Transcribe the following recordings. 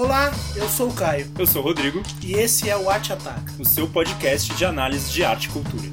Olá, eu sou o Caio Eu sou o Rodrigo, e esse é o Arte Ataca. o seu podcast de análise de arte e cultura.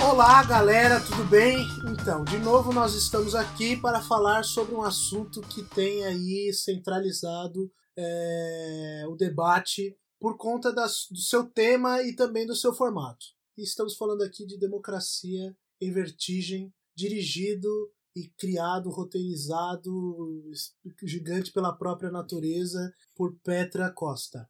Olá, galera, tudo bem? Então, de novo nós estamos aqui para falar sobre um assunto que tem aí centralizado é, o debate por conta das- do seu tema e também do seu formato. E estamos falando aqui de democracia em vertigem, dirigido e criado, roteirizado, gigante pela própria natureza, por Petra Costa.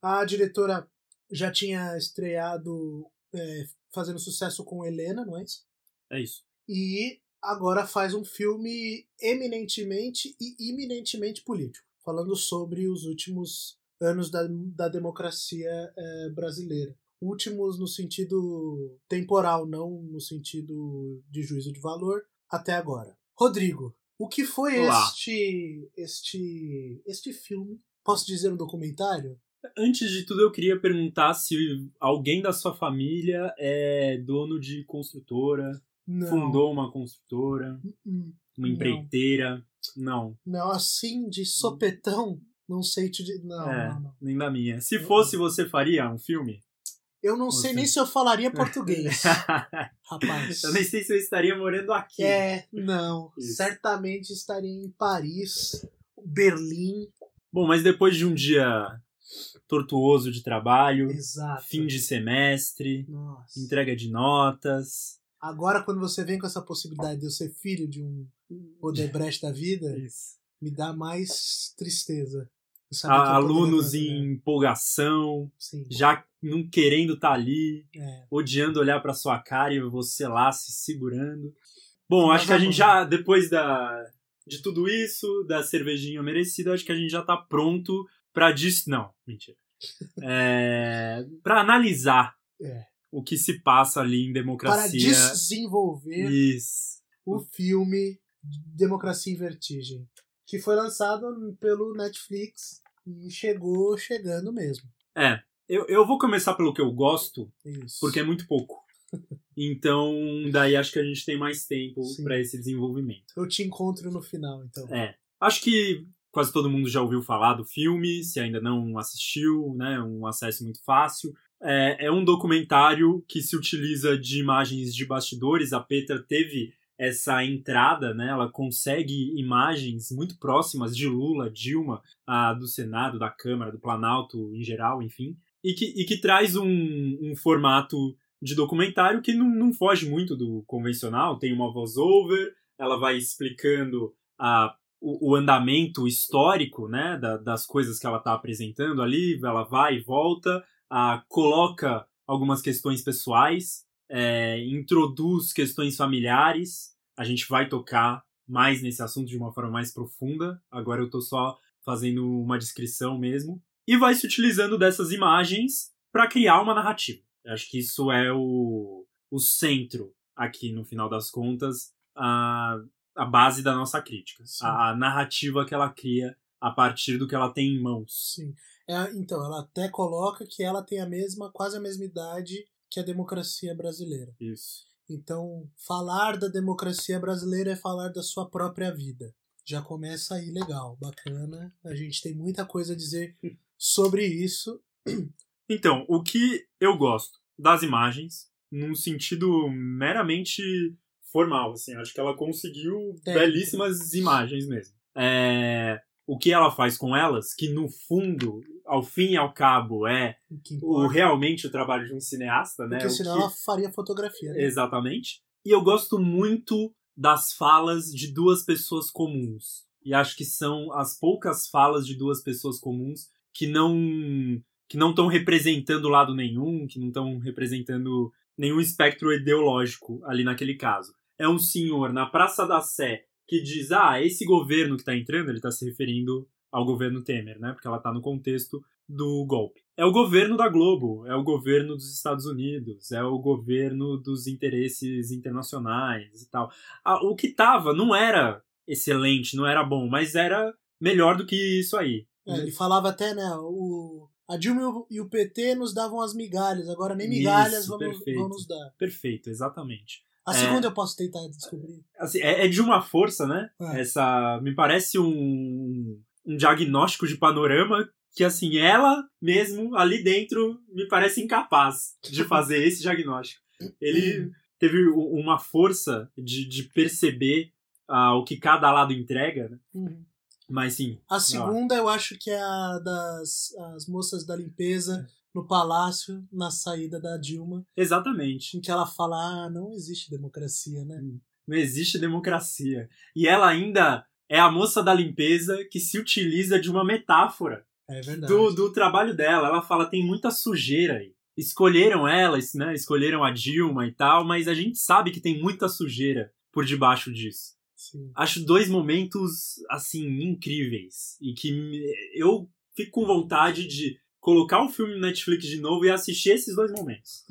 A diretora já tinha estreado é, fazendo sucesso com Helena, não é isso? É isso. E agora faz um filme eminentemente e iminentemente político, falando sobre os últimos anos da, da democracia eh, brasileira. Últimos no sentido temporal, não no sentido de juízo de valor, até agora. Rodrigo, o que foi Olá. este, este, este filme? Posso dizer um documentário? Antes de tudo, eu queria perguntar se alguém da sua família é dono de construtora, Não. fundou uma construtora, Hum, uma Não. empreiteira. Não, Não, assim, de sopetão, não sei te dizer. Não, é, não, não. nem da minha. Se fosse, você faria um filme? Eu não sei Você. nem se eu falaria português, rapaz. eu nem sei se eu estaria morando aqui. É, não. Isso. Certamente estaria em Paris, Berlim. Bom, mas depois de um dia tortuoso de trabalho, Exato. fim de semestre, Nossa. entrega de notas. Agora, quando você vem com essa possibilidade de eu ser filho de um Odebrecht da vida, Isso. me dá mais tristeza. Alunos em empolgação, Sim. já não querendo estar ali, É. odiando olhar pra sua cara e você lá se segurando. Bom, Mas acho que a gente já, depois da, de tudo isso, da cervejinha merecida, acho que a gente já tá pronto pra dis... Não, mentira. É, pra analisar É. o que se passa ali em Para democracia. desenvolver Isso. o filme Democracia em Vertigem, que foi lançado pelo Netflix e chegou chegando mesmo. É, eu, eu vou começar pelo que eu gosto, Isso. porque é muito pouco. Então, daí acho que a gente tem mais tempo pra esse desenvolvimento. Eu te encontro no final, então. É. Acho que quase todo mundo já ouviu falar do filme, se ainda não assistiu, né? Um acesso muito fácil. É, é um documentário que se utiliza de imagens de bastidores. A Petra teve essa entrada, né? Ela consegue imagens muito próximas de Lula, Dilma, a, do Senado, da Câmara, do Planalto em geral, enfim. E que, e que traz um, um formato de documentário que não, não foge muito do convencional. Tem uma voice-over, ela vai explicando a o, o andamento histórico né, da- das coisas que ela está apresentando ali, ela vai e volta, ah, coloca algumas questões pessoais, é, introduz questões familiares, a gente vai tocar mais nesse assunto de uma forma mais profunda, agora eu estou só fazendo uma descrição mesmo, e vai se utilizando dessas imagens para criar uma narrativa. Eu acho que isso é o, o centro aqui, no final das contas, a, a base da nossa crítica. Sim. A, a narrativa que ela cria a partir do que ela tem em mãos. Sim. É, então, ela até coloca que ela tem a mesma, quase a mesma idade que a democracia brasileira. Isso. Então, falar da democracia brasileira é falar da sua própria vida. Já começa aí legal, bacana. A gente tem muita coisa a dizer sobre isso. Então, o que eu gosto das imagens, num sentido meramente formal, assim, acho que ela conseguiu É. belíssimas imagens mesmo. É, o que ela faz com elas, que no fundo, ao fim e ao cabo, é O realmente o trabalho de um cineasta, né? Porque O senão que- ela faria fotografia, né? Exatamente. E eu gosto muito das falas de duas pessoas comuns. E acho que são as poucas falas de duas pessoas comuns que não que não estão representando lado nenhum, que não estão representando nenhum espectro ideológico ali naquele caso. É um senhor na Praça da Sé que diz: "Ah, esse governo que está entrando, ele está se referindo ao governo Temer, né? Porque ela está no contexto do golpe. É o governo da Globo, é o governo dos Estados Unidos, é o governo dos interesses internacionais e tal. Ah, o que tava não era excelente, não era bom, mas era melhor do que isso aí. É, ele falava até, né, o, a Dilma e o PT nos davam as migalhas, agora nem migalhas Isso, perfeito. nos dar. Perfeito, exatamente. A É. segunda eu posso tentar descobrir. Assim, é, é de uma força, né? É. Essa. Me parece um, um diagnóstico de panorama que, assim, ela mesmo ali dentro me parece incapaz de fazer esse diagnóstico. Ele teve uma força de, de perceber ah, o que cada lado entrega, né? Uhum. Mas sim. A segunda eu acho que é a das as moças da limpeza no palácio, na saída da Dilma, Exatamente. em que ela fala: ah, não existe democracia, né? Não existe democracia. E ela ainda é a moça da limpeza que se utiliza de uma metáfora É do, do trabalho dela. Ela fala, tem muita sujeira aí. Escolheram ela, né? Escolheram a Dilma e tal, mas a gente sabe que tem muita sujeira por debaixo disso. Sim. Acho dois momentos, assim, incríveis. E que eu fico com vontade de colocar o filme no Netflix de novo e assistir esses dois momentos.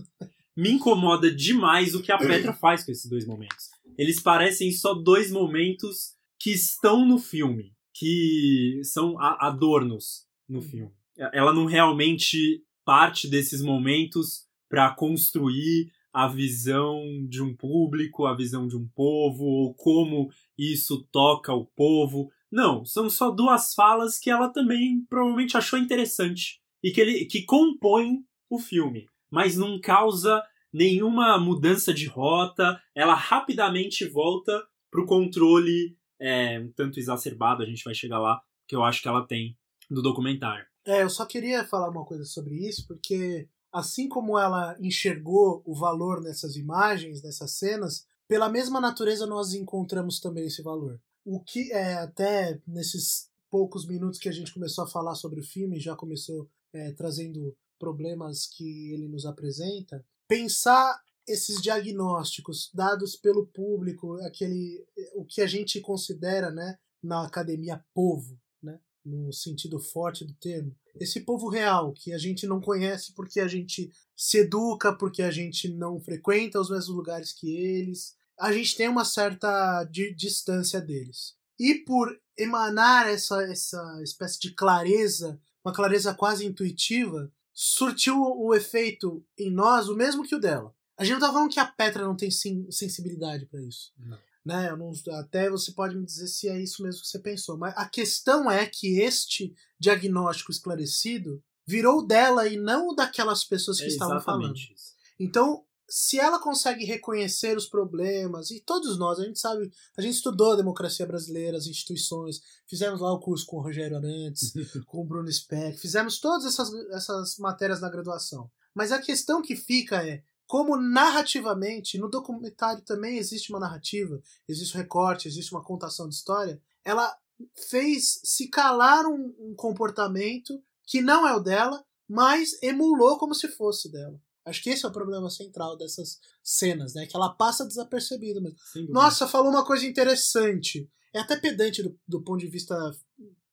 Me incomoda demais o que a Petra faz com esses dois momentos. Eles parecem só dois momentos que estão no filme, que são adornos no filme. Ela não realmente parte desses momentos para construir a visão de um público, a visão de um povo, ou como isso toca o povo. Não, são só duas falas que ela também provavelmente achou interessante e que, ele, que compõem o filme, mas não causa nenhuma mudança de rota. Ela rapidamente volta pro controle é, um tanto exacerbado, a gente vai chegar lá, que eu acho que ela tem do documentário. É, eu só queria falar uma coisa sobre isso, porque assim como ela enxergou o valor nessas imagens, nessas cenas, pela mesma natureza nós encontramos também esse valor. O que é até nesses poucos minutos que a gente começou a falar sobre o filme, já começou é, trazendo problemas que ele nos apresenta, pensar esses diagnósticos dados pelo público, aquele o que a gente considera, né, na academia povo, né, no sentido forte do termo, esse povo real que a gente não conhece porque a gente se educa, porque a gente não frequenta os mesmos lugares que eles, a gente tem uma certa di distância deles. E por emanar essa, essa espécie de clareza, uma clareza quase intuitiva, surtiu o efeito em nós o mesmo que o dela. A gente não tá falando que a Petra não tem sensibilidade para isso. Não. Né? Não, até você pode me dizer se é isso mesmo que você pensou. Mas a questão é que este diagnóstico esclarecido virou dela e não daquelas pessoas que É estavam falando. isso. Então, se ela consegue reconhecer os problemas, e todos nós, a gente sabe, a gente estudou a democracia brasileira, as instituições, fizemos lá o curso com o Rogério Arantes, com o Bruno Speck, fizemos todas essas, essas matérias na graduação. Mas a questão que fica é como narrativamente, no documentário também existe uma narrativa, existe um recorte, existe uma contação de história, ela fez se calar um, um comportamento que não é o dela, mas emulou como se fosse dela. Acho que esse é o problema central dessas cenas, né? Que ela passa desapercebida mesmo. Nossa, falou uma coisa interessante. É até pedante do, do ponto de vista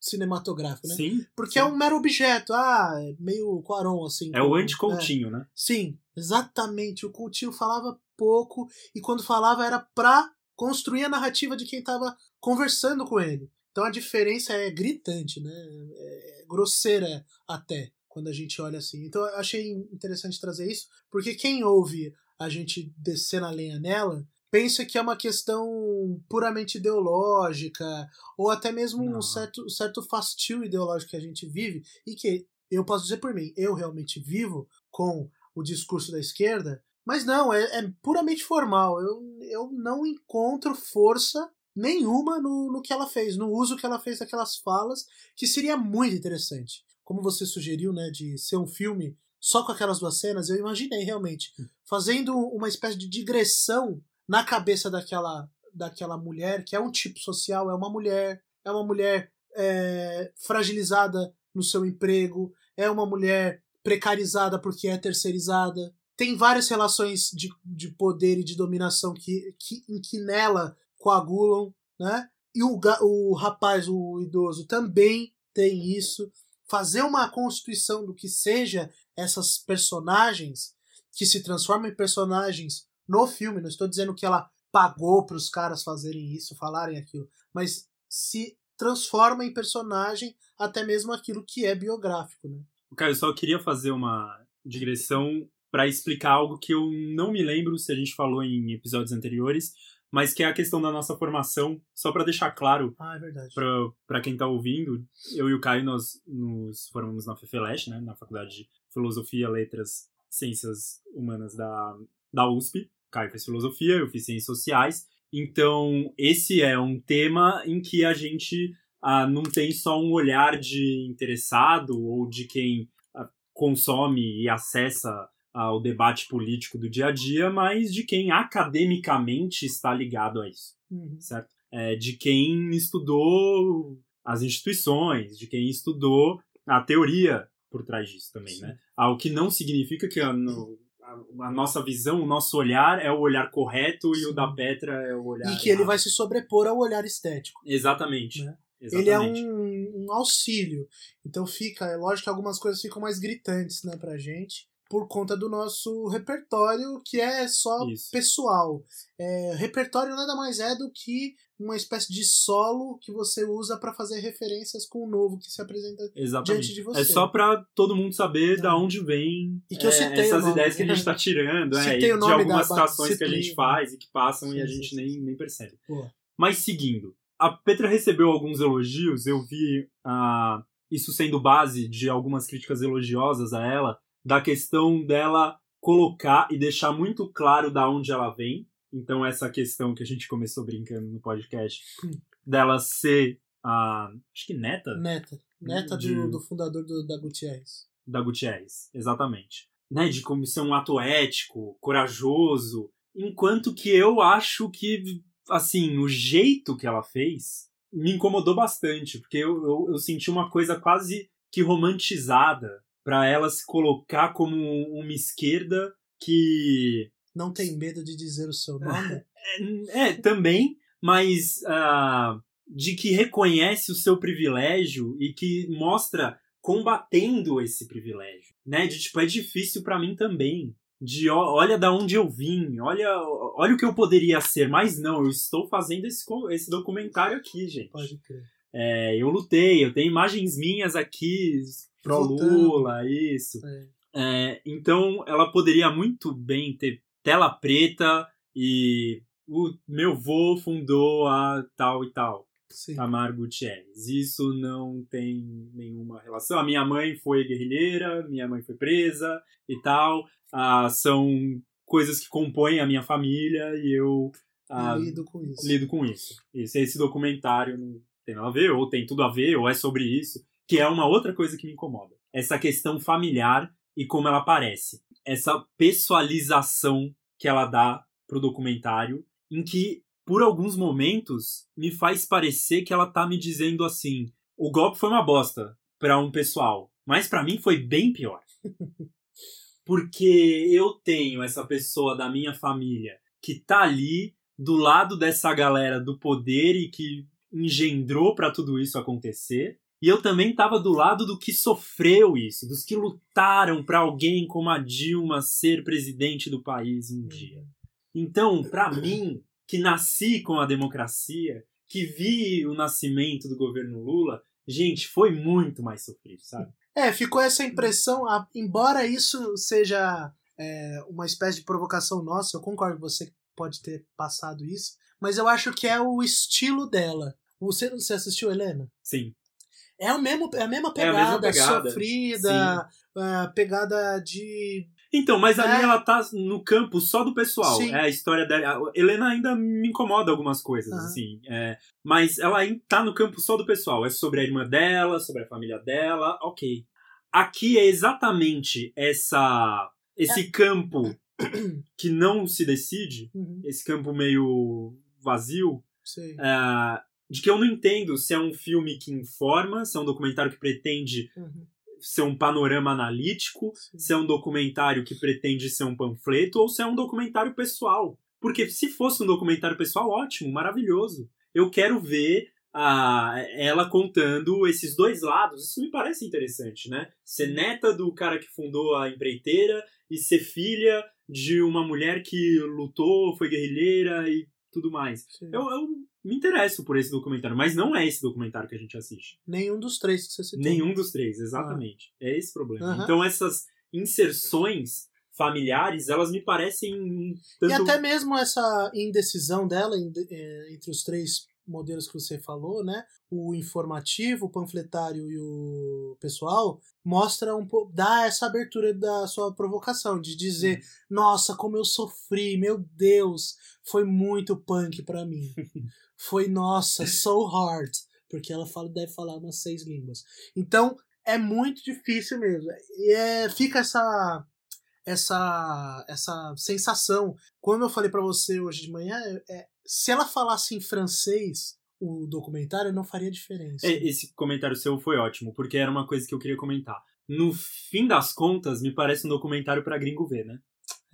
cinematográfico, né? Sim. Porque sim. é um mero objeto. Ah, é meio Quaron, assim. É o como- anti-Coutinho, né? Sim, exatamente. O Coutinho falava pouco e quando falava era pra construir a narrativa de quem tava conversando com ele. Então a diferença é gritante, né? É grosseira até quando a gente olha assim. Então eu achei interessante trazer isso, porque quem ouve a gente descer na lenha nela pensa que é uma questão puramente ideológica ou até mesmo Não. um certo, certo fastio ideológico que a gente vive e que eu posso dizer por mim, eu realmente vivo com o discurso da esquerda, mas não, é, é puramente formal. Eu, eu não encontro força nenhuma no, no que ela fez, no uso que ela fez daquelas falas, que seria muito interessante. Como você sugeriu, né, de ser um filme só com aquelas duas cenas, eu imaginei realmente fazendo uma espécie de digressão na cabeça daquela, daquela mulher, que é um tipo social, é uma mulher, é uma mulher é, fragilizada no seu emprego, é uma mulher precarizada porque é terceirizada. Tem várias relações de, de poder e de dominação que, que, em que nela coagulam, né? E o, o rapaz, o idoso, também tem isso. Fazer uma constituição do que seja essas personagens que se transformam em personagens no filme. Não estou dizendo que ela pagou para os caras fazerem isso, falarem aquilo, mas se transforma em personagem até mesmo aquilo que é biográfico, né? Cara, eu só queria fazer uma digressão para explicar algo que eu não me lembro se a gente falou em episódios anteriores, mas que é a questão da nossa formação, só para deixar claro ah, é para quem tá ouvindo, eu e o Caio nós nos formamos na FEFELESH, né, na Faculdade de Filosofia, Letras, Ciências Humanas da, da USP. O Caio fez filosofia, eu fiz ciências sociais. Então, esse é um tema em que a gente ah, não tem só um olhar de interessado ou de quem ah, consome e acessa ao debate político do dia a dia, mas de quem academicamente está ligado a isso, uhum. certo? É, de quem estudou as instituições, de quem estudou a teoria por trás disso também, Sim. né? Algo que não significa que a, no, a, a, nossa visão, o nosso olhar é o olhar correto Sim. e o da Petra é o olhar. E que errado. ele vai se sobrepor ao olhar estético. Exatamente. Né? Exatamente. Ele é um, um, auxílio. Então fica, é lógico que algumas coisas ficam mais gritantes, né, pra gente por conta do nosso repertório, que é só Isso. pessoal. É, repertório nada mais é do que uma espécie de solo que você usa para fazer referências com o novo que se apresenta Exatamente. diante de você. É só para todo mundo saber é. da onde vem e que eu é, essas nome, ideias que a gente está tirando, é, de algumas situações que a gente faz e que passam sim, e a gente sim, nem, nem percebe. Boa. Mas seguindo, a Petra recebeu alguns elogios, eu vi uh, isso sendo base de algumas críticas elogiosas a ela, da questão dela colocar e deixar muito claro da onde ela vem. Então, essa questão que a gente começou brincando no podcast, hum. dela ser a. Acho que neta? Neta. Neta de, do, do, fundador do, da Gutierrez. Da Gutierrez, exatamente. Né, de como ser um ato ético, corajoso. Enquanto que eu acho que, assim, o jeito que ela fez me incomodou bastante, porque eu, eu, eu senti uma coisa quase que romantizada para ela se colocar como uma esquerda que não tem medo de dizer o seu nome. é, é também, mas uh, de que reconhece o seu privilégio e que mostra combatendo esse privilégio, né? De tipo é difícil para mim também. De olha da onde eu vim, olha, olha o que eu poderia ser, mas não, eu estou fazendo esse, esse documentário aqui, gente. Pode crer. É, eu lutei, eu tenho imagens minhas aqui pro Lula, isso. É. É, então ela poderia muito bem ter tela preta e o meu vô fundou a tal e tal. Sim. Tamar Gutierrez. Isso não tem nenhuma relação. A minha mãe foi guerrilheira, minha mãe foi presa e tal. Ah, são coisas que compõem a minha família e eu ah, lido com isso. Lido com isso. Esse, esse documentário não tem nada a ver, ou tem tudo a ver, ou é sobre isso que é uma outra coisa que me incomoda. Essa questão familiar e como ela aparece. Essa pessoalização que ela dá pro documentário, em que, por alguns momentos, me faz parecer que ela tá me dizendo assim: o golpe foi uma bosta para um pessoal, mas para mim foi bem pior. Porque eu tenho essa pessoa da minha família que tá ali do lado dessa galera do poder e que engendrou para tudo isso acontecer. E eu também estava do lado do que sofreu isso, dos que lutaram para alguém como a Dilma ser presidente do país um dia. Então, para mim, que nasci com a democracia, que vi o nascimento do governo Lula, gente, foi muito mais sofrido, sabe? É, ficou essa impressão, embora isso seja é, uma espécie de provocação nossa, eu concordo que você pode ter passado isso, mas eu acho que é o estilo dela. Você, você assistiu, Helena? Sim. É, o mesmo, é a mesma pegada, é a mesma pegada. sofrida, uh, pegada de. Então, mas ali é. ela tá no campo só do pessoal. Sim. É a história dela. A Helena ainda me incomoda algumas coisas, uhum. assim. É, mas ela tá no campo só do pessoal. É sobre a irmã dela, sobre a família dela, ok. Aqui é exatamente essa esse é. campo que não se decide, uhum. esse campo meio vazio. É, de que eu não entendo se é um filme que informa, se é um documentário que pretende uhum. ser um panorama analítico, Sim. se é um documentário que pretende ser um panfleto ou se é um documentário pessoal. Porque se fosse um documentário pessoal, ótimo, maravilhoso. Eu quero ver ela contando esses dois lados. Isso me parece interessante, né? Ser neta do cara que fundou a empreiteira e ser filha de uma mulher que lutou, foi guerrilheira e tudo mais. Eu, eu me interesso por esse documentário, mas não é esse documentário que a gente assiste. Nenhum dos três que você citou. Nenhum dos três, exatamente. Ah. É esse o problema. Então essas inserções familiares, elas me parecem tanto... E até mesmo essa indecisão dela eh, entre os três modelos que você falou, né? O informativo, o panfletário e o pessoal, mostra um pouco, dá essa abertura da sua provocação, de dizer, nossa, como eu sofri, meu Deus, foi muito punk pra mim. Foi, nossa, so hard. Porque ela fala, deve falar umas seis línguas. Então, é muito difícil mesmo. E é, fica essa essa essa sensação. Como eu falei pra você hoje de manhã, é, se ela falasse em francês o documentário, não faria diferença. É, Esse comentário seu foi ótimo, porque era uma coisa que eu queria comentar. No fim das contas, me parece um documentário pra gringo ver, né?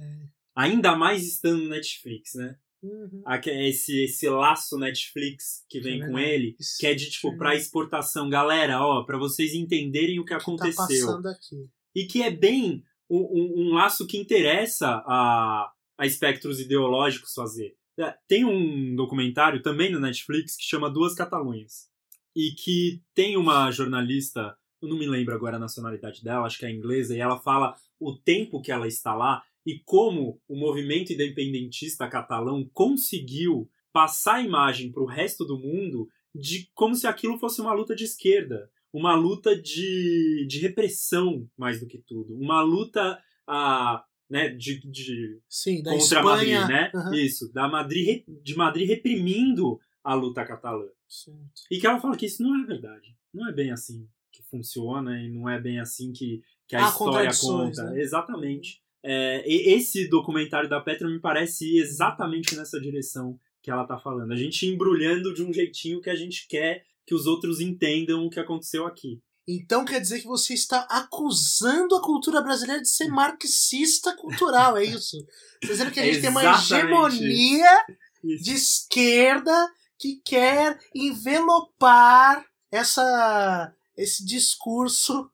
É. Ainda mais estando no Netflix, né? Uhum. Esse, esse laço Netflix que vem É com verdade. ele, Isso que é de tipo é pra exportação. Galera, ó, pra vocês entenderem o que Tá aconteceu. aqui. e que é bem um, um- um laço que interessa a, a espectros ideológicos fazer. É, Tem um documentário também no Netflix que chama Duas Catalunhas. E que tem uma jornalista, eu não me lembro agora a nacionalidade dela, acho que é inglesa, e ela fala o tempo que ela está lá e como o movimento independentista catalão conseguiu passar a imagem para o resto do mundo de como se aquilo fosse uma luta de esquerda, uma luta de, de repressão mais do que tudo, uma luta ah, né, de, de Sim, da contra Espanha. Madrid, né? Aham. Isso, da Madrid, de Madrid reprimindo a luta catalã. Certo. E que ela fala que isso não é verdade. Não é bem assim que funciona e não é bem assim que, que a Há história conta. né? Exatamente. É, e esse documentário da Petra me parece ir exatamente nessa direção que ela tá falando. A gente embrulhando de um jeitinho que a gente quer que os outros entendam o que aconteceu aqui. Então quer dizer que você está acusando a cultura brasileira de ser marxista cultural, é isso? Tá dizendo que a gente tem uma hegemonia Isso. de esquerda que quer envelopar essa, esse discurso.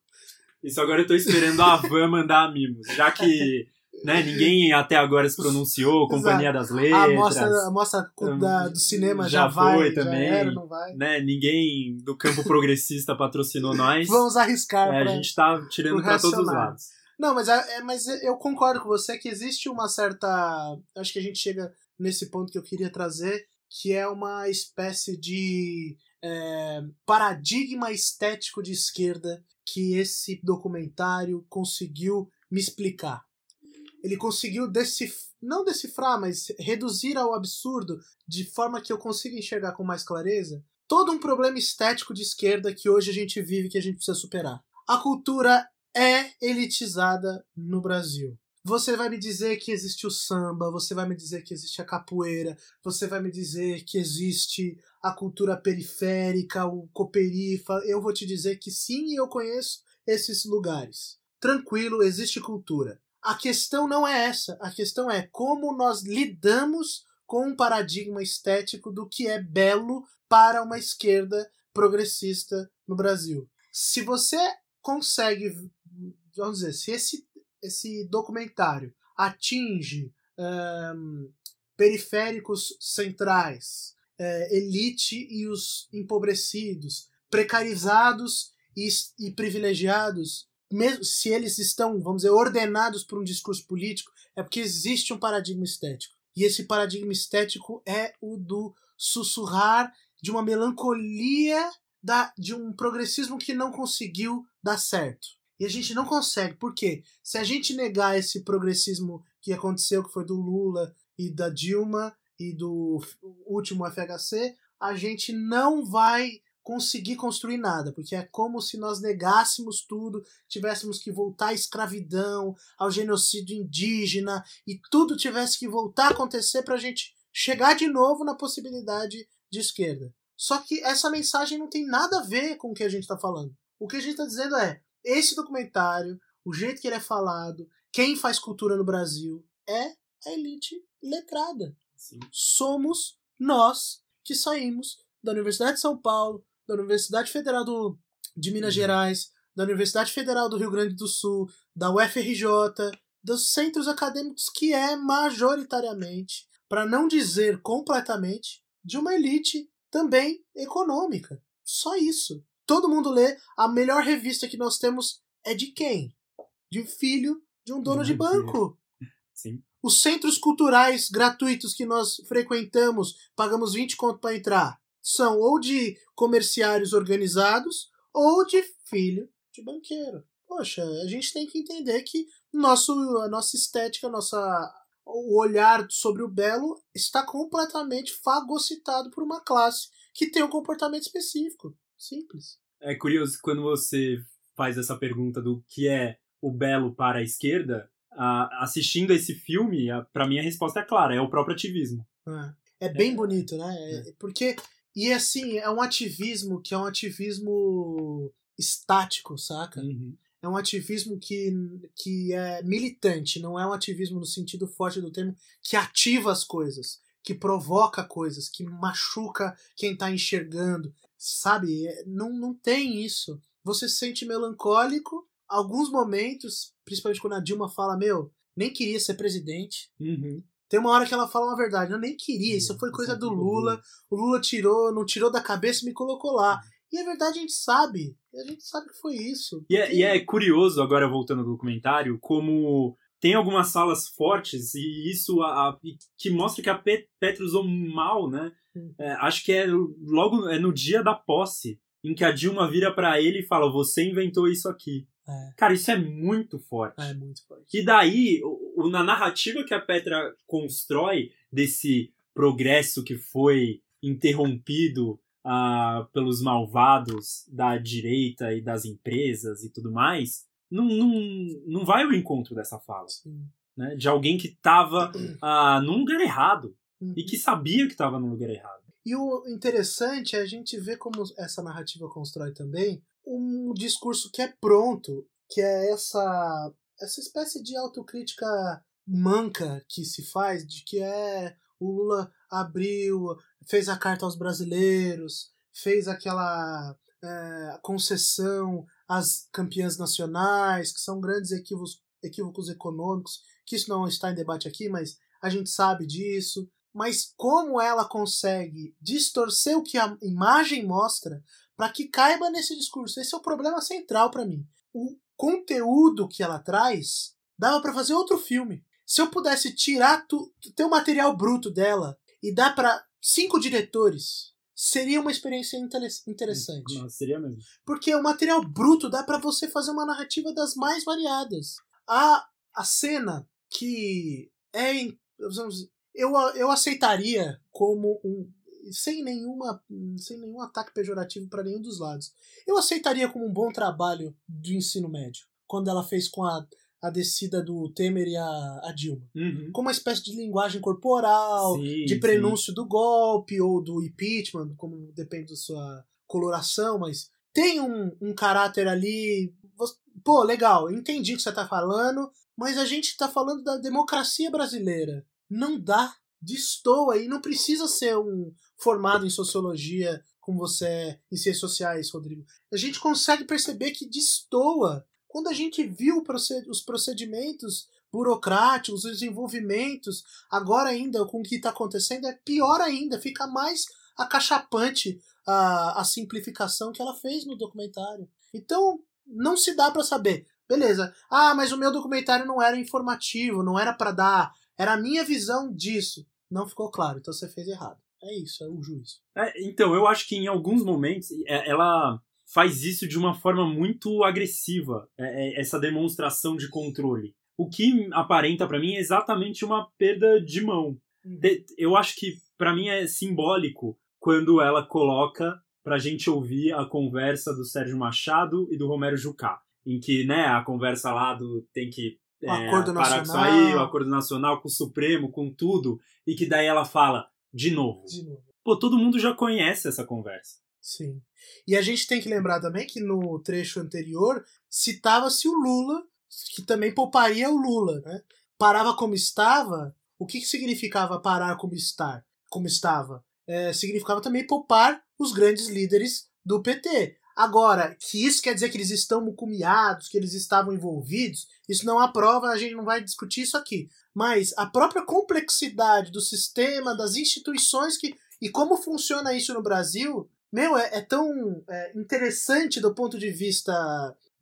Isso agora eu tô esperando a Van mandar mimos, já que né, ninguém até agora se pronunciou, Companhia das A Letras. mostra, a mostra Hum, da- do cinema já já, vai, foi já também. era, não vai. né, ninguém do campo progressista patrocinou nós. Vamos arriscar. É, a gente tá tirando pro pra todos os lados. Não, mas, é, é- mas eu concordo com você que existe uma certa. Acho que a gente chega nesse ponto que eu queria trazer, que é uma espécie de é, paradigma estético de esquerda que esse documentário conseguiu me explicar. Ele conseguiu decifrar, não decifrar, mas reduzir ao absurdo de forma que eu consiga enxergar com mais clareza todo um problema estético de esquerda que hoje a gente vive que a gente precisa superar. A cultura é elitizada no Brasil. Você vai me dizer que existe o samba, você vai me dizer que existe a capoeira, você vai me dizer que existe a cultura periférica, o coperifa. Eu vou te dizer que sim, eu conheço esses lugares. Tranquilo, existe cultura. A questão não é essa. A questão é como nós lidamos com um paradigma estético do que é belo para uma esquerda progressista no Brasil. Se você consegue, vamos dizer, se esse, esse documentário atinge ahn, periféricos centrais, eh, elite e os empobrecidos, precarizados e, e privilegiados, mesmo se eles estão, vamos dizer, ordenados por um discurso político, é porque existe um paradigma estético. E esse paradigma estético é o do sussurrar de uma melancolia da, de um progressismo que não conseguiu dar certo. E a gente não consegue. Por quê? Se a gente negar esse progressismo que aconteceu, que foi do Lula e da Dilma e do último FHC, a gente não vai conseguir construir nada, porque é como se nós negássemos tudo, tivéssemos que voltar à escravidão, ao genocídio indígena e tudo tivesse que voltar a acontecer para a gente chegar de novo na possibilidade de esquerda. Só que essa mensagem não tem nada a ver com o que a gente está falando. O que a gente está dizendo é: esse documentário, o jeito que ele é falado, quem faz cultura no Brasil é a elite letrada. Sim. Somos nós que saímos da Universidade de São Paulo, da Universidade Federal do, de Minas Uhum. Gerais, da Universidade Federal do Rio Grande do Sul, da UFRJ, dos centros acadêmicos que é majoritariamente, para não dizer completamente, de uma elite também econômica. Só isso. Todo mundo lê. A melhor revista que nós temos é de quem? De um filho de um dono de banco. Sim. Os centros culturais gratuitos que nós frequentamos, pagamos 20 conto para entrar, são ou de comerciários organizados ou de filho de banqueiro. Poxa, a gente tem que entender que nosso, a nossa estética, a nossa, o olhar sobre o belo está completamente fagocitado por uma classe que tem um comportamento específico. Simples. É curioso quando você faz essa pergunta do que é o belo para a esquerda, assistindo esse filme, para mim a resposta é clara, é o próprio ativismo. É, é bem é. bonito, né? É, porque e assim, é um ativismo que é um ativismo estático, saca? Uhum. É um ativismo que, que é militante, não é um ativismo no sentido forte do termo, que ativa as coisas, que provoca coisas, que machuca quem tá enxergando, sabe? É, não, não tem isso. Você se sente melancólico, alguns momentos, principalmente quando a Dilma fala, meu, nem queria ser presidente. Uhum. Tem uma hora que ela fala uma verdade, eu nem queria, isso foi coisa do Lula, o Lula tirou, não tirou da cabeça e me colocou lá. E a verdade a gente sabe, a gente sabe que foi isso. E é, e é curioso, agora voltando ao documentário, como tem algumas salas fortes e isso a, a, que mostra que a Petra usou mal, né? É, acho que é logo é no dia da posse em que a Dilma vira para ele e fala: "Você inventou isso aqui". É. Cara, isso é muito forte. É muito forte. E daí, o, o, na narrativa que a Petra constrói desse progresso que foi interrompido uh, pelos malvados da direita e das empresas e tudo mais, não, não, não vai ao encontro dessa fala. Né? De alguém que estava uh, num lugar errado uhum. e que sabia que estava no lugar errado. E o interessante é a gente ver como essa narrativa constrói também um discurso que é pronto, que é essa essa espécie de autocrítica manca que se faz de que é o Lula abriu, fez a carta aos brasileiros, fez aquela é, concessão às campeãs nacionais, que são grandes equívocos, equívocos econômicos, que isso não está em debate aqui, mas a gente sabe disso. Mas como ela consegue distorcer o que a imagem mostra para que caiba nesse discurso. Esse é o problema central para mim. O conteúdo que ela traz dava para fazer outro filme. Se eu pudesse tirar tu, ter o material bruto dela e dar para cinco diretores, seria uma experiência interessante. Não, seria mesmo. Porque o material bruto dá para você fazer uma narrativa das mais variadas. A, a cena que é. Eu, eu aceitaria como um sem nenhuma sem nenhum ataque pejorativo para nenhum dos lados. Eu aceitaria como um bom trabalho do ensino médio, quando ela fez com a, a descida do Temer e a, a Dilma. Uhum. Como uma espécie de linguagem corporal, sim, de prenúncio sim. do golpe ou do impeachment, como depende da sua coloração, mas tem um, um caráter ali. Pô, legal, entendi o que você tá falando, mas a gente tá falando da democracia brasileira. Não dá destoa e não precisa ser um formado em sociologia como você é em ciências sociais, Rodrigo. A gente consegue perceber que destoa quando a gente viu os procedimentos burocráticos, os desenvolvimentos, agora ainda com o que está acontecendo é pior ainda, fica mais acachapante a, a simplificação que ela fez no documentário. Então, não se dá para saber. Beleza. Ah, mas o meu documentário não era informativo, não era para dar era a minha visão disso. Não ficou claro, então você fez errado. É isso, é o juiz. É, então, eu acho que em alguns momentos é, ela faz isso de uma forma muito agressiva, é, é, essa demonstração de controle. O que aparenta para mim é exatamente uma perda de mão. Uhum. Eu acho que para mim é simbólico quando ela coloca pra gente ouvir a conversa do Sérgio Machado e do Romero Jucá, em que, né, a conversa lá do tem que o é, acordo nacional. o acordo nacional com o Supremo, com tudo, e que daí ela fala de novo. De novo. Pô, todo mundo já conhece essa conversa. Sim. E a gente tem que lembrar também que no trecho anterior citava-se o Lula, que também pouparia o Lula, né? Parava como estava. O que, que significava parar como estar? Como estava? É, significava também poupar os grandes líderes do PT. Agora, que isso quer dizer que eles estão mucumiados, que eles estavam envolvidos, isso não há prova, a gente não vai discutir isso aqui. Mas a própria complexidade do sistema, das instituições que E como funciona isso no Brasil, meu, é, é tão é, interessante do ponto de vista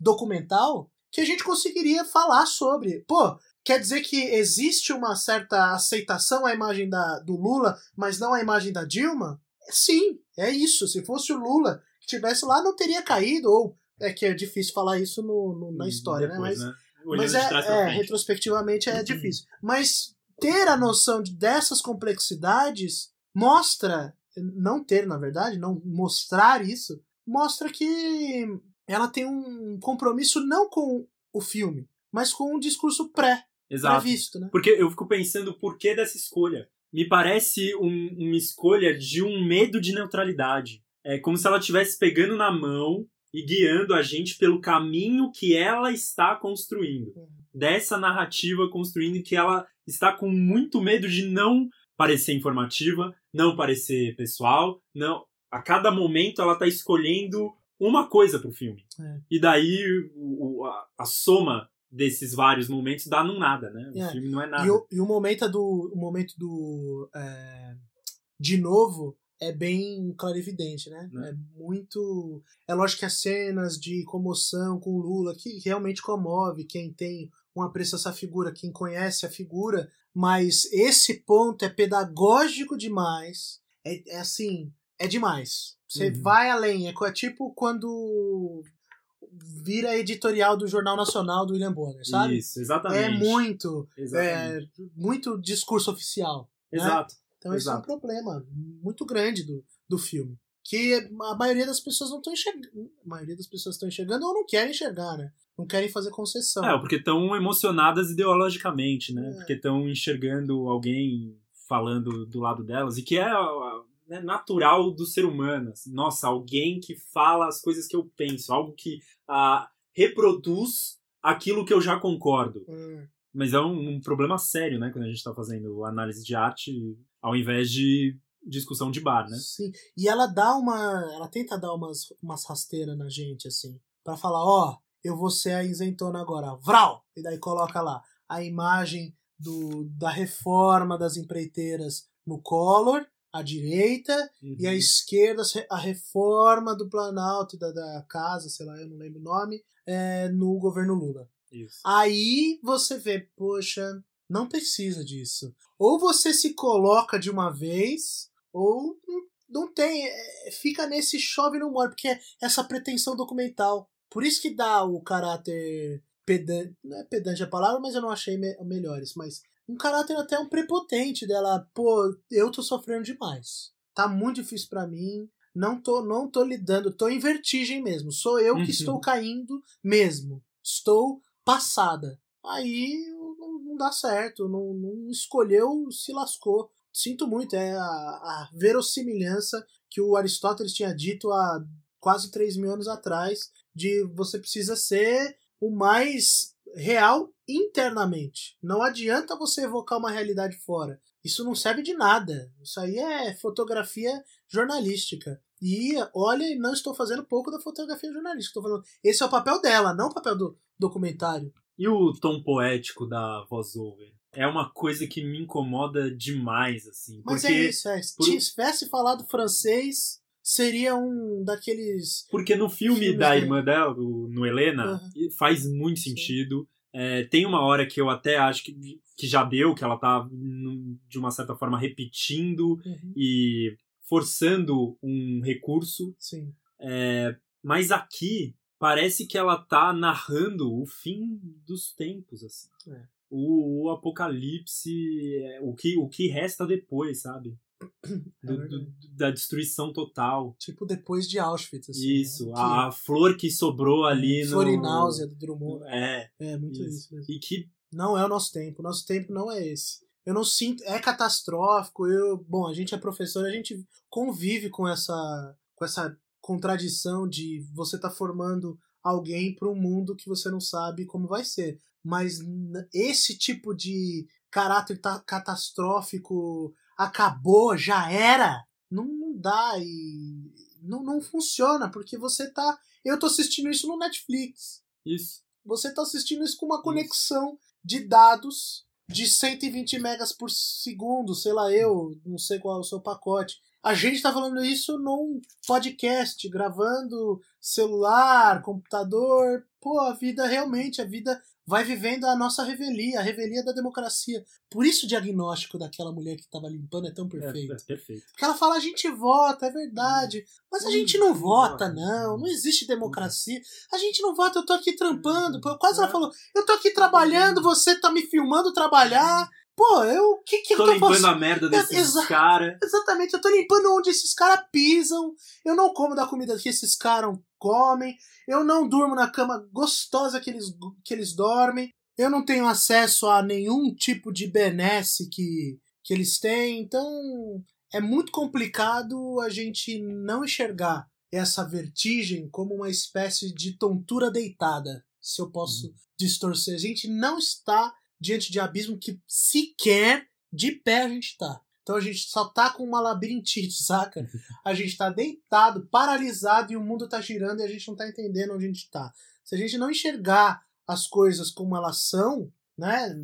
documental que a gente conseguiria falar sobre. Pô, quer dizer que existe uma certa aceitação à imagem da, do Lula, mas não à imagem da Dilma? Sim, é isso. Se fosse o Lula tivesse lá, não teria caído, ou é que é difícil falar isso no, no na história, Depois, né? né? Mas, Olhando mas é, é, retrospectivamente é difícil. Mas ter a noção de- dessas complexidades mostra, não ter, na verdade, não mostrar isso, mostra que ela tem um compromisso não com o filme, mas com um discurso pré, Exato. previsto, né? Porque eu fico pensando o porquê dessa escolha. Me parece um- uma escolha de um medo de neutralidade. É como se ela estivesse pegando na mão e guiando a gente pelo caminho que ela está construindo. Uhum. Dessa narrativa construindo que ela está com muito medo de não parecer informativa, não parecer pessoal, não. A cada momento ela está escolhendo uma coisa pro filme. É. E daí o- o- a, a soma desses vários momentos dá num nada, né? O É. filme não é nada. E o, e o momento é do o momento do é, de novo é bem clarividente, né? Né? É muito. É lógico que as cenas de comoção com Lula, que realmente comove quem tem um apreço a essa figura, quem conhece a figura, mas esse ponto é pedagógico demais. É, é assim, é demais. Você Uhum. vai além. É, é tipo quando vira editorial do Jornal Nacional do William Bonner, sabe? Isso, exatamente. É muito, é, Exatamente. muito discurso oficial. né? Exato. Então esse é um Exato. problema muito grande do, do filme. Que a maioria das pessoas não estão enxergando. A maioria das pessoas estão enxergando ou não querem enxergar, né? Não querem fazer concessão. É, porque estão emocionadas ideologicamente, né? É. Porque estão enxergando alguém falando do lado delas e que é né, natural do ser humano. assim. Nossa, alguém que fala as coisas que eu penso, algo que ah, reproduz aquilo que eu já concordo. Hum, Mas é um, um problema sério, né? Quando a gente está fazendo análise de arte ao invés de discussão de bar, né? Sim. E ela dá uma. Ela tenta dar umas, umas rasteiras na gente, assim. Pra falar, ó, eu vou ser a isentona agora. Vral! E daí coloca lá a imagem do, da reforma das empreiteiras no Collor, à direita, E a esquerda, a reforma do Planalto da, da casa, sei lá, eu não lembro o nome, é, no governo Lula. Isso. Aí você vê, poxa, não precisa disso. Ou você se coloca de uma vez, ou não, tem. é, fica nesse chove no molho, porque é essa pretensão documental. Por isso que dá o caráter pedante. Não é pedante a palavra, mas eu não achei me- melhores. Mas um caráter até um prepotente dela. Pô, eu tô sofrendo demais. Tá muito difícil pra mim. Não tô, não tô lidando, tô em vertigem mesmo. Sou eu que Uhum. estou caindo mesmo. Estou passada. Aí não, não dá certo. Não, não escolheu, se lascou. Sinto muito, é a, a verossimilhança que o Aristóteles tinha dito há quase 3 mil anos atrás, de você precisa ser o mais real internamente. Não adianta você evocar uma realidade fora. Isso não serve de nada. Isso aí é fotografia jornalística. E olha, não estou fazendo pouco da fotografia jornalística. Estou falando, esse é o papel dela, não o papel do documentário. E o tom poético da voz-over? É uma coisa que me incomoda demais, assim. Mas porque, é isso, é. Se por- tivesse falado francês, seria um daqueles. porque no filme da irmã dela, no Helena, Aham. faz muito sentido. É, tem uma hora que eu até acho que, que já deu, que ela tá, de uma certa forma, repetindo Uhum, e forçando um recurso. Sim. É, mas aqui parece que ela tá narrando o fim dos tempos, assim. É. O, o apocalipse, é, o que, o que resta depois, sabe? É Do- do- da destruição total. Tipo depois de Auschwitz. Assim, Isso, né? a, a flor que sobrou ali no. Florináusea do Drummond. É, É, muito isso. isso. mesmo. e que. Não é o nosso tempo. Nosso tempo não é esse. Eu não sinto. É catastrófico. Eu, bom, a gente é professor, a gente convive com essa, com essa contradição de você tá formando alguém para um mundo que você não sabe como vai ser. Mas esse tipo de caráter ta- catastrófico acabou, já era, não, não dá e não, não funciona, porque você tá. Eu tô assistindo isso no Netflix. Isso. Você está assistindo isso com uma conexão de dados de 120 megas por segundo, sei lá eu, não sei qual é o seu pacote. A gente tá falando isso num podcast, gravando celular, computador. Pô, a vida realmente, a vida vai vivendo a nossa revelia, a revelia da democracia. Por isso o diagnóstico daquela mulher que estava limpando é tão perfeito. É, é perfeito. Porque ela fala, a gente vota, é verdade. Mas a gente não vota, não. Não existe democracia. A gente não vota, eu tô aqui trampando. Pô, quase ela falou, eu tô aqui trabalhando, você tá me filmando trabalhar. Pô, eu. O que, que tô eu tô limpando fazendo? a merda desses Exa- caras. Exatamente, eu tô limpando onde esses caras pisam. Eu não como da comida que esses caras comem. Eu não durmo na cama gostosa que eles, que eles dormem. Eu não tenho acesso a nenhum tipo de benesse que, que eles têm. Então é muito complicado a gente não enxergar essa vertigem como uma espécie de tontura deitada, se eu posso distorcer. A gente não está diante de abismo que sequer de pé a gente tá. Então a gente só tá com uma labirintite, saca? A gente tá deitado, paralisado e o mundo tá girando e a gente não tá entendendo onde a gente tá. Se a gente não enxergar as coisas como elas são, né?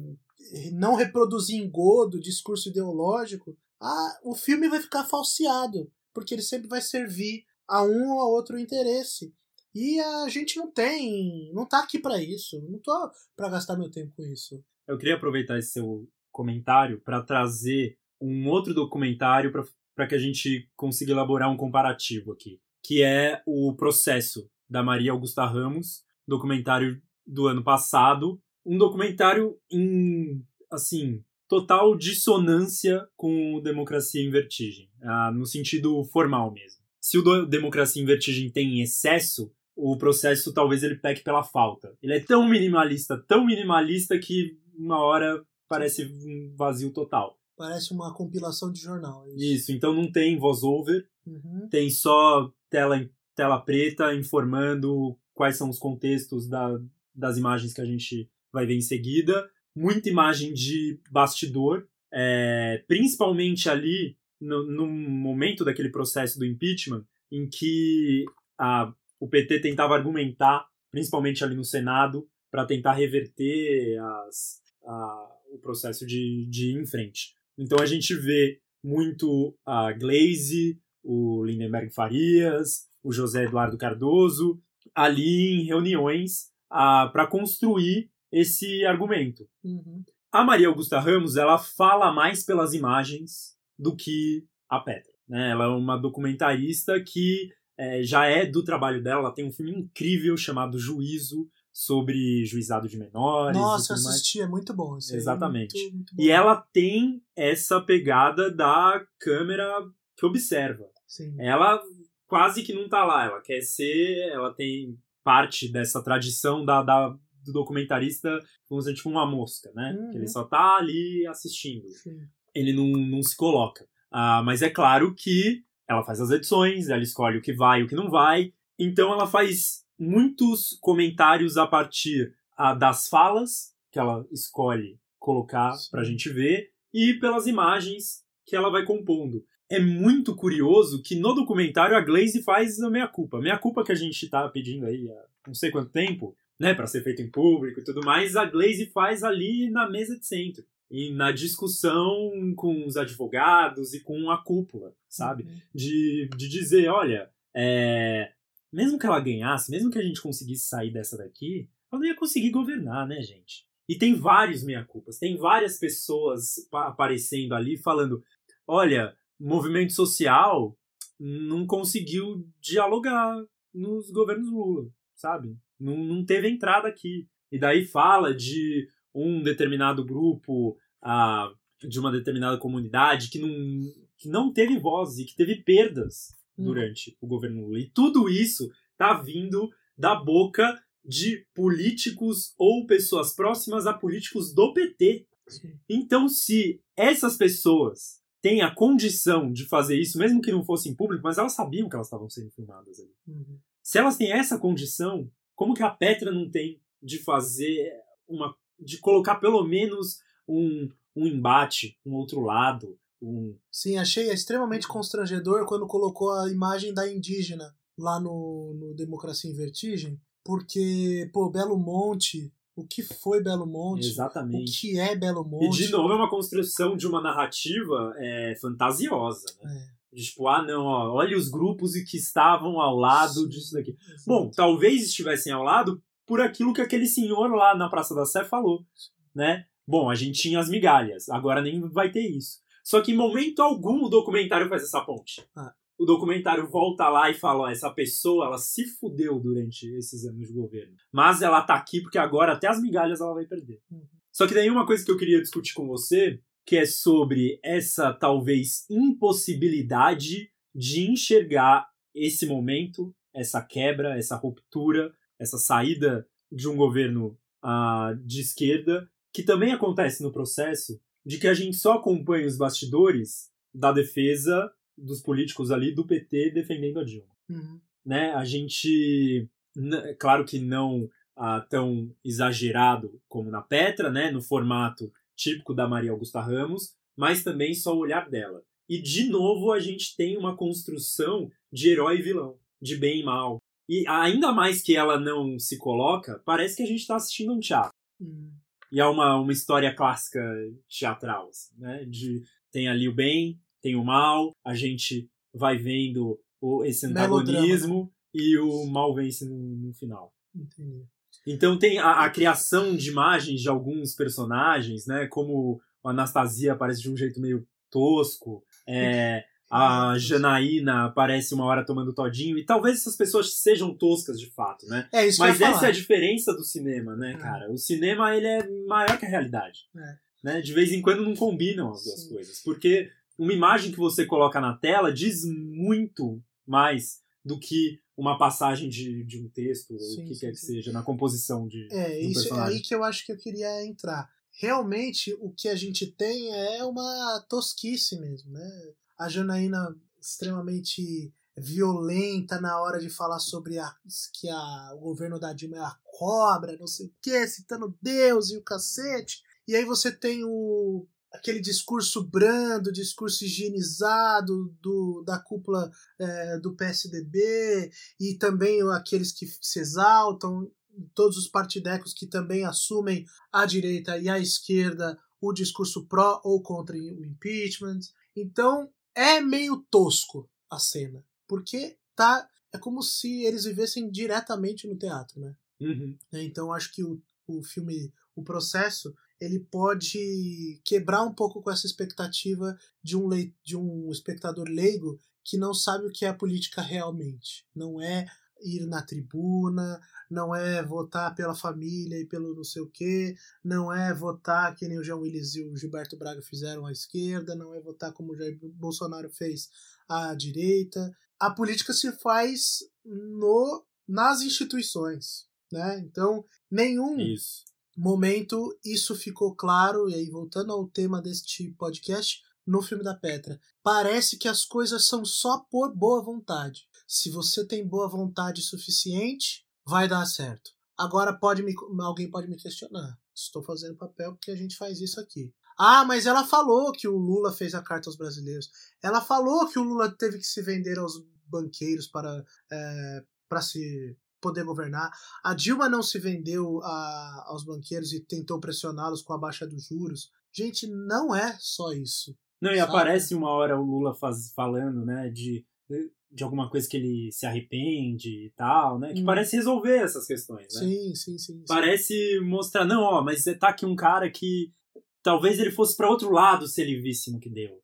Não reproduzir engodo, discurso ideológico, a, o filme vai ficar falseado, porque ele sempre vai servir a um ou a outro interesse. E a gente não tem, não tá aqui para isso, não tô para gastar meu tempo com isso. Eu queria aproveitar esse seu comentário para trazer um outro documentário para que a gente consiga elaborar um comparativo aqui, que é o Processo da Maria Augusta Ramos, documentário do ano passado, um documentário em assim total dissonância com o Democracia em Vertigem, ah, no sentido formal mesmo. Se o Democracia em Vertigem tem excesso, o processo talvez ele peque pela falta. Ele é tão minimalista, tão minimalista que uma hora parece um vazio total. Parece uma compilação de jornal. é isso. Isso, então não tem voice-over, Uhum. tem só tela, tela preta informando quais são os contextos da, das imagens que a gente vai ver em seguida. Muita imagem de bastidor, é, principalmente ali no, no momento daquele processo do impeachment, em que a, o PT tentava argumentar, principalmente ali no Senado, para tentar reverter as, a- o processo de, de ir em frente. Então a gente vê muito a Glaze, o Lindenberg Farias, o José Eduardo Cardoso, ali em reuniões para construir esse argumento. Uhum. A Maria Augusta Ramos ela fala mais pelas imagens do que a Petra. Né? Ela é uma documentarista que é, já é do trabalho dela. Ela tem um filme incrível chamado Juízo sobre juizado de menores. Nossa, eu tudo mais. assisti, é muito bom. aí, Exatamente. muito- muito bom. E ela tem essa pegada da câmera que observa. Sim. Ela quase que não tá lá. Ela quer ser. Ela tem parte dessa tradição da, da- do documentarista, vamos dizer, tipo uma mosca, né? Uhum. Que ele só tá ali assistindo. Sim. Ele não, não se coloca. Ah, mas é claro que ela faz as edições, ela escolhe o que vai e o que não vai. Então ela faz muitos comentários a partir ah, das falas que ela escolhe colocar Sim. pra gente ver e pelas imagens que ela vai compondo. É muito curioso que no documentário a Glaze faz a meia culpa. Meia culpa que a gente tá pedindo aí há não sei quanto tempo, né, para ser feito em público e tudo mais, a Glaze faz ali na mesa de centro. E na discussão com os advogados e com a cúpula, sabe? Uhum. de, de dizer, olha, é, mesmo que ela ganhasse, mesmo que a gente conseguisse sair dessa daqui, ela não ia conseguir governar, né, gente? E tem vários meia-culpas, tem várias pessoas pa- aparecendo ali falando, olha, movimento social não conseguiu dialogar nos governos Lula, sabe? Não, não teve entrada aqui. E daí fala de um determinado grupo, ah, de uma determinada comunidade que não, que não teve voz e que teve perdas. Durante o governo Lula. E tudo isso tá vindo da boca de políticos ou pessoas próximas a políticos do PT. Sim. Então, se essas pessoas têm a condição de fazer isso, mesmo que não fosse em público, mas elas sabiam que elas estavam sendo filmadas ali. Uhum. Se elas têm essa condição, como que a Petra não tem de fazer uma. de colocar pelo menos um, um embate, um outro lado, um. Sim, achei extremamente constrangedor quando colocou a imagem da indígena lá no, no Democracia em Vertigem, porque, pô, Belo Monte, o que foi Belo Monte? O Exatamente. que é Belo E Monte? de novo é uma construção de uma narrativa é, fantasiosa, né? De tipo, ah, não, ó, olha os grupos que estavam ao lado disso daqui. Bom, talvez estivessem ao lado por aquilo que aquele senhor lá na Praça da Sé falou, né? Bom, a gente tinha as migalhas, agora nem vai ter isso. Só que em momento algum o documentário faz essa ponte. Ah. O documentário volta lá e fala: ó, essa pessoa ela se fudeu durante esses anos de governo. Mas ela tá aqui porque agora até as migalhas ela vai perder. Uhum. Só que daí uma coisa que eu queria discutir com você, que é sobre essa talvez impossibilidade de enxergar esse momento, essa quebra, essa ruptura, essa saída de um governo uh, de esquerda, que também acontece no processo de que a gente só acompanha os bastidores da defesa dos políticos ali do PT defendendo a Dilma. Uhum. Né? A gente, claro que não ah, tão exagerado como na Petra, né? no formato típico da Maria Augusta Ramos, mas também só o olhar dela. E de novo a gente tem uma construção de herói e vilão, de bem e mal. E ainda mais que ela não se coloca, parece que a gente está assistindo um teatro. Uhum. E é uma, uma história clássica teatral, assim, né? De, tem ali o bem, tem o mal, a gente vai vendo o, esse antagonismo né? e o mal vence no, no final. Entendi. Então tem a, a, criação de imagens de alguns personagens, né? Como a Anastasia aparece de um jeito meio tosco. É, a Janaína aparece uma hora tomando todinho, e talvez essas pessoas sejam toscas de fato, né? É isso Mas essa é a diferença do cinema, né, é. cara? O cinema, ele é maior que a realidade. É. Né? De vez em quando não combinam as duas Sim. coisas, porque uma imagem que você coloca na tela diz muito mais do que uma passagem de, de um texto, Sim, ou o que sim, quer que sim. seja, na composição de É, um isso é personagem. aí que eu acho que eu queria entrar. Realmente, o que a gente tem é uma tosquice mesmo, né? A Janaína extremamente violenta na hora de falar sobre a, que a, o governo da Dilma é a cobra, não sei o que, citando Deus e o cacete. E aí você tem o aquele discurso brando, discurso higienizado do, da cúpula é, do PSDB e também aqueles que se exaltam, todos os partidecos que também assumem a direita e a esquerda o discurso pró ou contra o impeachment. Então é meio tosco a cena, porque tá é como se eles vivessem diretamente no teatro, né? Uhum. Então acho que o, o filme, o processo, ele pode quebrar um pouco com essa expectativa de um, de um espectador leigo que não sabe o que é a política realmente. Não é ir na tribuna, não é votar pela família e pelo não sei o quê, não é votar que nem o João Willis e o Gilberto Braga fizeram à esquerda, não é votar como o Jair Bolsonaro fez à direita. A política se faz no nas instituições, né? Então, nenhum Isso. momento isso ficou claro, e aí voltando ao tema deste podcast, no filme da Petra. Parece que as coisas são só por boa vontade. Se você tem boa vontade suficiente, vai dar certo. Agora pode me, alguém pode me questionar. Estou fazendo papel porque a gente faz isso aqui. Ah, mas ela falou que o Lula fez a carta aos brasileiros. Ela falou que o Lula teve que se vender aos banqueiros para, é, para se poder governar. A Dilma não se vendeu a, aos banqueiros e tentou pressioná-los com a baixa dos juros. Gente, não é só isso. Não, e Sabe? aparece uma hora o Lula faz, falando, né, de, de alguma coisa que ele se arrepende e tal, né? Que Hum. parece resolver essas questões, né? Sim, sim, sim. sim. Parece mostrar, não, ó, mas tá aqui um cara que talvez ele fosse pra outro lado se ele visse no que deu.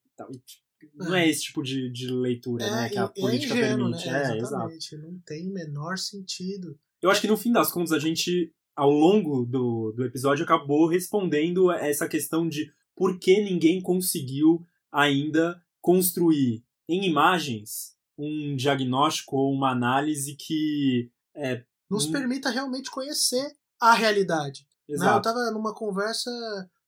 Tipo, Não é esse tipo de, de leitura, né, que a e- política ingênuo, permite. Né? É, exato. exatamente. Não tem o menor sentido. Eu acho que no fim das contas a gente, ao longo do, do episódio, acabou respondendo essa questão de por que ninguém conseguiu ainda construir em imagens um diagnóstico ou uma análise que é Nos Hum. permita realmente conhecer a realidade. Né? Eu exato. estava numa conversa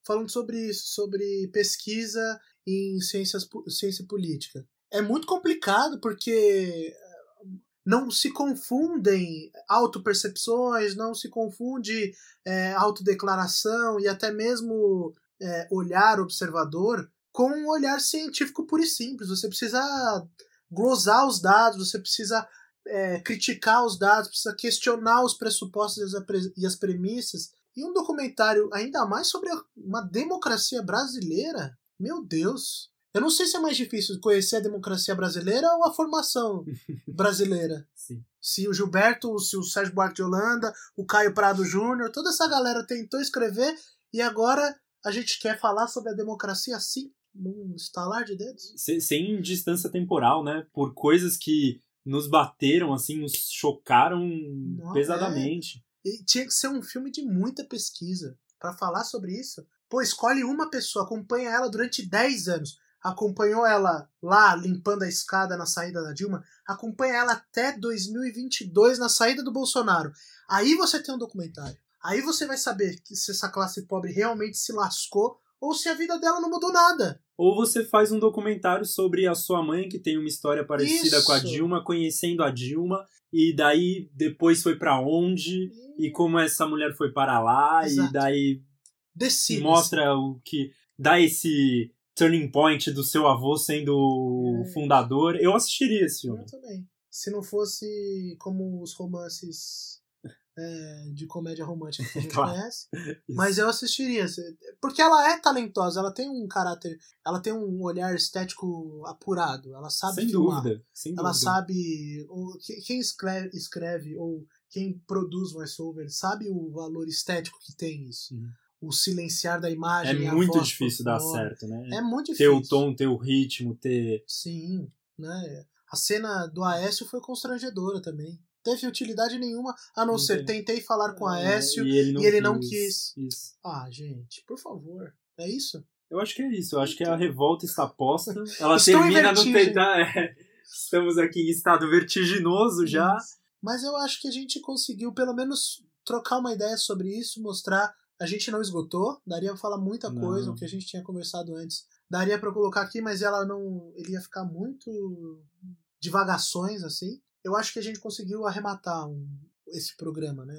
falando sobre isso, sobre pesquisa em ciências, ciência política. É muito complicado porque eh, não se confundem autopercepções, não se confunde eh, autodeclaração e até mesmo eh, olhar observador com um olhar científico puro e simples. Você precisa glosar os dados, você precisa é, criticar os dados, precisa questionar os pressupostos e as, premissas. E um documentário ainda mais sobre uma democracia brasileira, meu Deus, Eu não sei se é mais difícil conhecer a democracia brasileira ou a formação brasileira. Sim. Se o Gilberto, se o Sérgio Buarque de Holanda, o Caio Prado Júnior, toda essa galera tentou escrever e agora a gente quer falar sobre a democracia assim, num estalar de dedos. Sem, sem distância temporal, né? Por coisas que nos bateram, assim, nos chocaram Não, pesadamente. E tinha que ser um filme de muita pesquisa para falar sobre isso. Pô, escolhe uma pessoa, acompanha ela durante 10 anos. Acompanhou ela lá limpando a escada na saída da Dilma, acompanha ela até 2022 na saída do Bolsonaro. Aí você tem um documentário. Aí você vai saber que se essa classe pobre realmente se lascou ou se a vida dela não mudou nada. Ou você faz um documentário sobre a sua mãe, que tem uma história parecida Isso. com a Dilma, conhecendo a Dilma, e daí depois foi pra onde, e como essa mulher foi para lá, Exato. e daí Decide. mostra o que. dá esse turning point do seu avô sendo o É. fundador. Eu assistiria esse filme. Eu também. Se não fosse como os romances é, de comédia romântica que a gente Claro. conhece. Mas eu assistiria. Porque ela é talentosa, ela tem um caráter, ela tem um olhar estético apurado. Ela sabe sem filmar. dúvida. Sem Ela dúvida. sabe. o- Quem escreve, escreve ou quem produz voiceover sabe o valor estético que tem isso. Uhum. O silenciar da É imagem. a muito voz difícil dar certo, né? É muito ter difícil. o tom, ter o ritmo, ter. Sim, né? A cena do Aécio foi constrangedora também. Teve utilidade nenhuma, a não, ser tentei falar com É, Aécio. e ele não, e ele não quis. Isso. Ah, gente, por favor. É isso? Eu acho que é isso. Eu acho que a revolta está posta. Ela Estou termina no tentar. é, estamos aqui em estado vertiginoso já. Mas eu acho que a gente conseguiu pelo menos trocar uma ideia sobre isso, mostrar. A gente não esgotou, daria pra falar muita Não. coisa, o que a gente tinha conversado antes. Daria pra colocar aqui, mas ela não. Ele ia ficar muito divagações, assim. Eu acho que a gente conseguiu arrematar um- esse programa, né?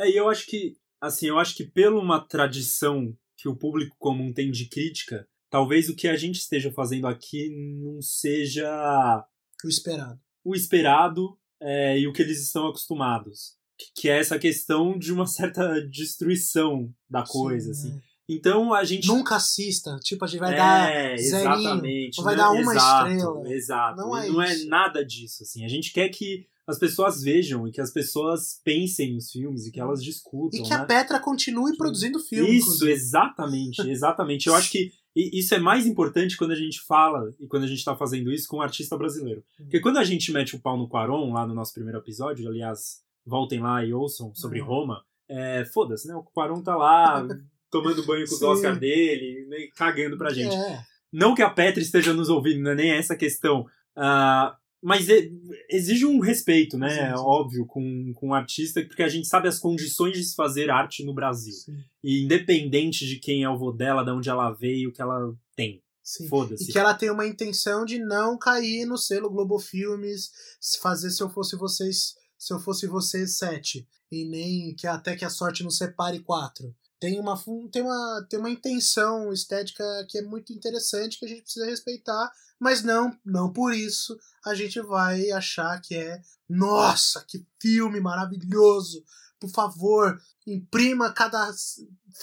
É, e eu acho que, assim, eu acho que pela uma tradição que o público comum tem de crítica, talvez o que a gente esteja fazendo aqui não seja O esperado. o esperado é, e o que eles estão acostumados. Que- Que é essa questão de uma certa destruição da coisa, Sim, assim. é. Então a gente. Nunca assista. Tipo, a gente vai é, dar zerinho. exatamente. ou vai né? dar uma Exato, estrela. Exato. Não é não é nada disso, assim. A gente quer que as pessoas vejam e que as pessoas pensem nos filmes e que elas discutam. E que né? a Petra continue produzindo filme. Isso, inclusive. exatamente, exatamente. Eu acho que isso é mais importante quando a gente fala e quando a gente tá fazendo isso com um artista brasileiro. Hum. Porque quando a gente mete o pau no Quaron, lá no nosso primeiro episódio, aliás, voltem lá e ouçam sobre Hum. Roma, é, foda-se, né? O Quaron tá lá tomando banho com os Sim. Oscar dele, né, cagando pra gente. É. Não que a Petra esteja nos ouvindo, não é nem essa questão. Ah, mas e- exige um respeito, né? Sim, sim. Óbvio, com, com o artista, porque a gente sabe as condições de se fazer arte no Brasil. Sim. E independente de quem é o vô dela, de onde ela veio, o que ela tem. Foda-se. E que ela tem uma intenção de não cair no selo Globo Filmes, se fazer se eu fosse vocês, se eu fosse vocês sete, e nem que até que a sorte nos separe quatro. Tem uma, tem, uma, tem uma intenção estética que é muito interessante que a gente precisa respeitar, mas não, não por isso a gente vai achar que é nossa, que filme maravilhoso. Por favor, imprima cada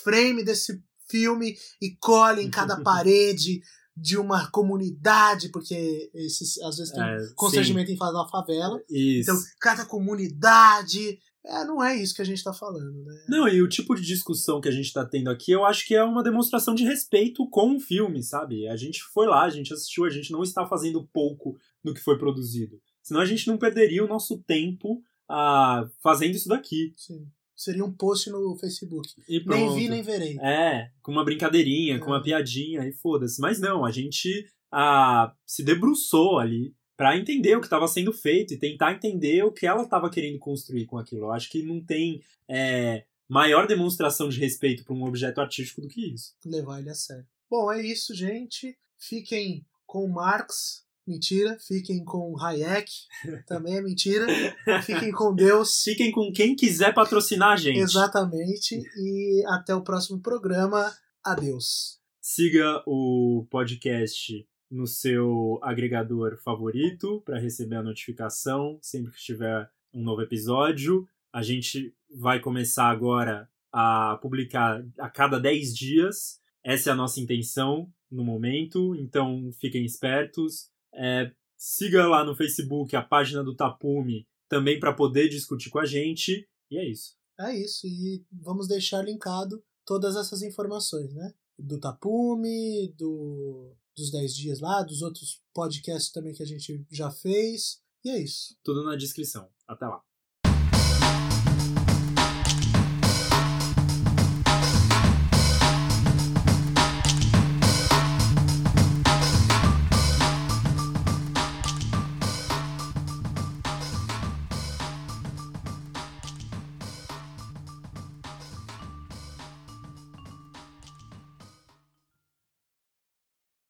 frame desse filme e cole em cada parede de uma comunidade, porque esses, às vezes tem É, constrangimento em fazer uma favela. sim, Isso. Então, cada comunidade. É, não é isso que a gente tá falando, né? Não, e o tipo de discussão que a gente tá tendo aqui, eu acho que é uma demonstração de respeito com o filme, sabe? A gente foi lá, a gente assistiu, a gente não está fazendo pouco do que foi produzido. Senão a gente não perderia o nosso tempo ah, fazendo isso daqui. Sim. Seria um post no Facebook. Nem vi, nem verei. É, com uma brincadeirinha, com É. uma piadinha e foda-se. Mas não, a gente ah, se debruçou ali pra entender o que estava sendo feito e tentar entender o que ela estava querendo construir com aquilo. Eu acho que não tem é, maior demonstração de respeito para um objeto artístico do que isso. Levar ele a sério. Bom, é isso, gente. Fiquem com Marx. Mentira. Fiquem com Hayek. Também é mentira. Fiquem com Deus. Fiquem com quem quiser patrocinar a gente. Exatamente. E até o próximo programa. Adeus. Siga o podcast no seu agregador favorito para receber a notificação sempre que tiver um novo episódio. A gente vai começar agora a publicar a cada 10 dias. Essa é a nossa intenção. no momento, então fiquem espertos. É, siga lá no Facebook a página do Tapume também para poder discutir com a gente. E é isso. É isso. E vamos deixar linkado todas essas informações, né? Do Tapume, do, dos 10 dias lá, dos outros podcasts também que a gente já fez. E é isso. Tudo na descrição. Até lá.